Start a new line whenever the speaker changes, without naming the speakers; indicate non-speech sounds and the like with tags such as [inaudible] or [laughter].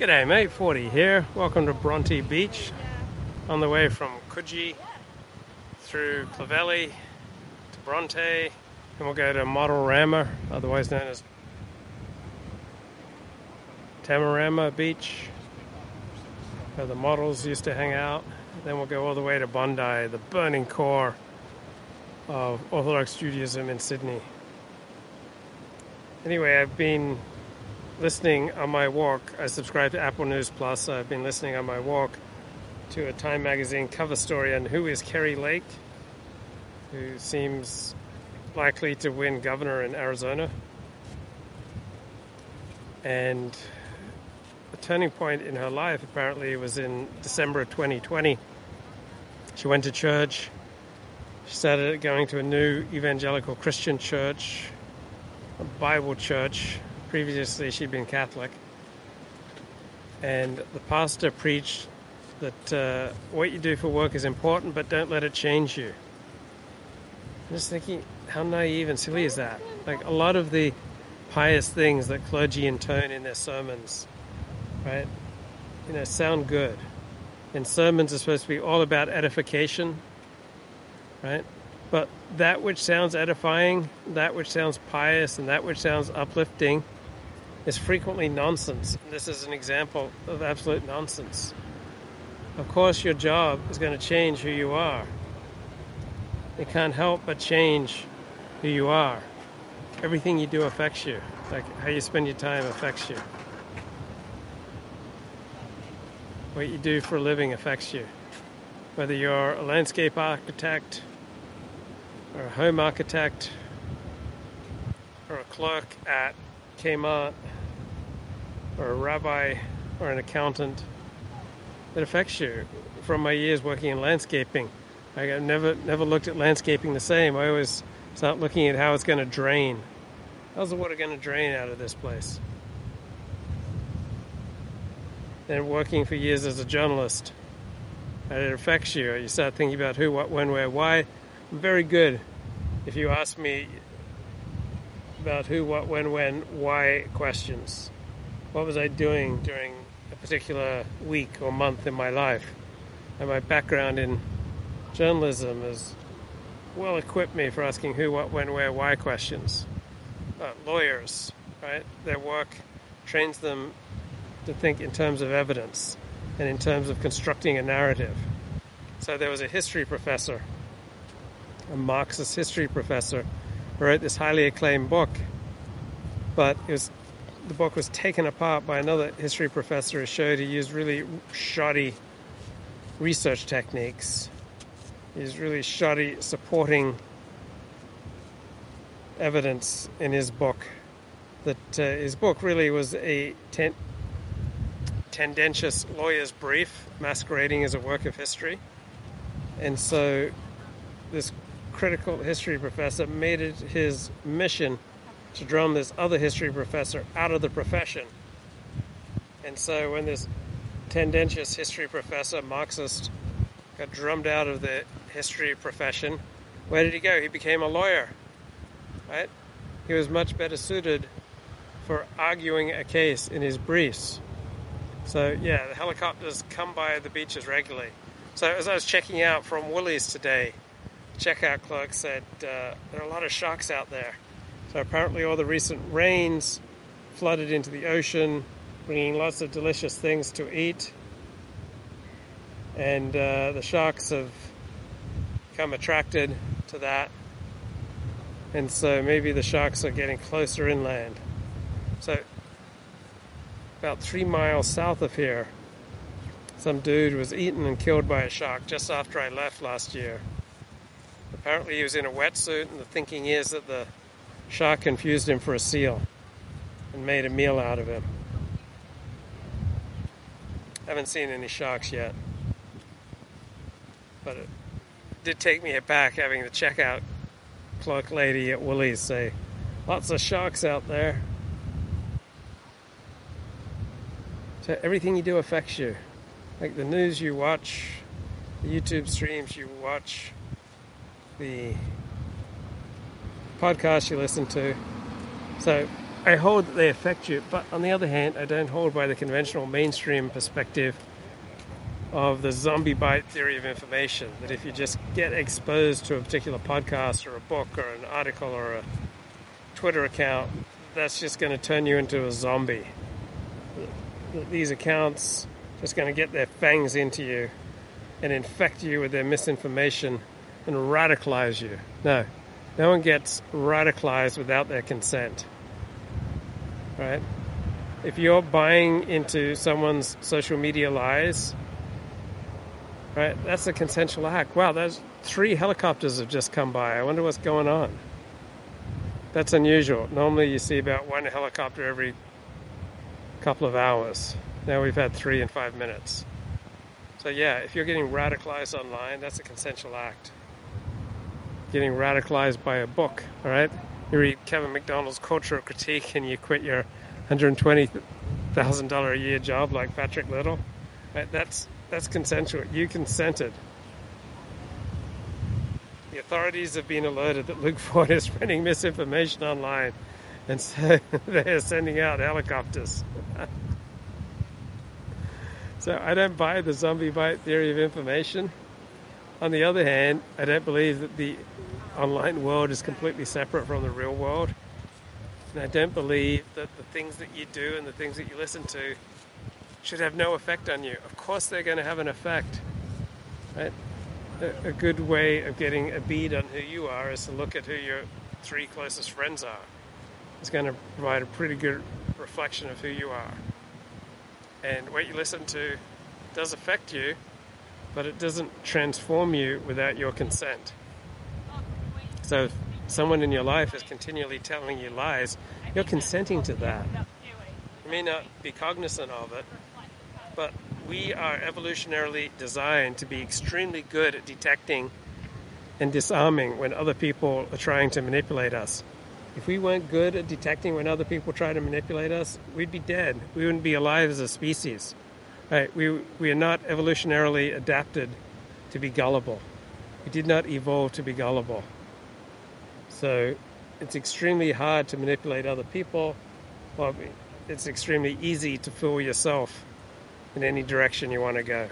G'day mate, Ford here. Welcome to Bronte Beach. On the way from Coogee through Clovelly to Bronte, and we'll go to Modelrama, otherwise known as Tamarama Beach, where the models used to hang out. Then we'll go all the way to Bondi, the burning core of Orthodox Judaism in Sydney. Anyway, I've been listening on my walk. I subscribe to Apple News Plus. I've been listening on my walk to a Time magazine cover story on who is Kari Lake, who seems likely to win governor in Arizona. And a turning point in her life apparently was in December of 2020. She went to church. She started going to a new evangelical Christian church, a Bible church. Previously, she'd been Catholic. And the pastor preached that uh, what you do for work is important, but don't let it change you. I'm just thinking, how naive and silly is that? Like a lot of the pious things that clergy intone in their sermons, right? You know, sound good. And sermons are supposed to be all about edification, right? But that which sounds edifying, that which sounds pious, and that which sounds uplifting is frequently nonsense. This is an example of absolute nonsense. Of course, your job is going to change who you are. It can't help but change who you are. Everything you do affects you. Like how you spend your time affects you. What you do for a living affects you. Whether you're a landscape architect, or a home architect, or a clerk at Kmart, or a rabbi, or an accountant, it affects you. From my years working in landscaping, I never never looked at landscaping the same. I always start looking at how it's going to drain. How's the water going to drain out of this place? Then working for years as a journalist, and it affects you. You start thinking about who, what, when, where, why. I'm very good. If you ask me about who, what, when, when, why questions. What was I doing during a particular week or month in my life? And my background in journalism has well equipped me for asking who, what, when, where, why questions. Uh, lawyers, right? Their work trains them to think in terms of evidence and in terms of constructing a narrative. So there was a history professor, a Marxist history professor, who wrote this highly acclaimed book, but it was the book was taken apart by another history professor who showed he used really shoddy research techniques. He used really shoddy supporting evidence in his book. That uh, his book really was a ten- tendentious lawyer's brief masquerading as a work of history. And so this critical history professor made it his mission to drum this other history professor out of the profession. And so when this tendentious history professor, Marxist, got drummed out of the history profession, where did he go? He became a lawyer, right? He was much better suited for arguing a case in his briefs. So, yeah, the helicopters come by the beaches regularly. So, as I was checking out from Woolies today, checkout clerk said uh, there are a lot of sharks out there. So apparently, all the recent rains flooded into the ocean, bringing lots of delicious things to eat. And uh, the sharks have become attracted to that. And so maybe the sharks are getting closer inland. So, about three miles south of here, some dude was eaten and killed by a shark just after I left last year. Apparently, he was in a wetsuit, and the thinking is that the Shark confused him for a seal and made a meal out of him. Haven't seen any sharks yet. But it did take me aback having the checkout clerk lady at Woolies say, lots of sharks out there. So everything you do affects you. Like the news you watch, the YouTube streams you watch, the podcast you listen to. So I hold that they affect you, but on the other hand, I don't hold by the conventional mainstream perspective of the zombie bite theory of information. That if you just get exposed to a particular podcast or a book or an article or a Twitter account, that's just going to turn you into a zombie. These accounts just going to get their fangs into you and infect you with their misinformation and radicalize you. No, no one gets radicalized without their consent. Right? If you're buying into someone's social media lies, right, that's a consensual act. Wow, those three helicopters have just come by. I wonder what's going on. That's unusual. Normally you see about one helicopter every couple of hours. Now we've had three in five minutes. So, yeah, if you're getting radicalized online, that's a consensual act. Getting radicalized by a book, all right? You read Kevin MacDonald's Cultural Critique and you quit your $120,000 a year job like Patrick Little, right? That's, that's consensual. You consented. The authorities have been alerted that Luke [laughs] Ford is spreading misinformation online, and [laughs] so they're sending out helicopters. [laughs] So I don't buy the zombie bite theory of information. On the other hand, I don't believe that the online world is completely separate from the real world. And I don't believe that the things that you do and the things that you listen to should have no effect on you. Of course, they're going to have an effect. Right? A, a good way of getting a bead on who you are is to look at who your three closest friends are. It's going to provide a pretty good reflection of who you are and what you listen to does affect you, but it doesn't transform you without your consent. So if someone in your life is continually telling you lies, you're consenting to that. You may not be cognizant of it, but we are evolutionarily designed to be extremely good at detecting and disarming when other people are trying to manipulate us. If we weren't good at detecting when other people try to manipulate us, we'd be dead. We wouldn't be alive as a species. Right? We, we are not evolutionarily adapted to be gullible. We did not evolve to be gullible. So it's extremely hard to manipulate other people. Well, it's extremely easy to fool yourself in any direction you want to go.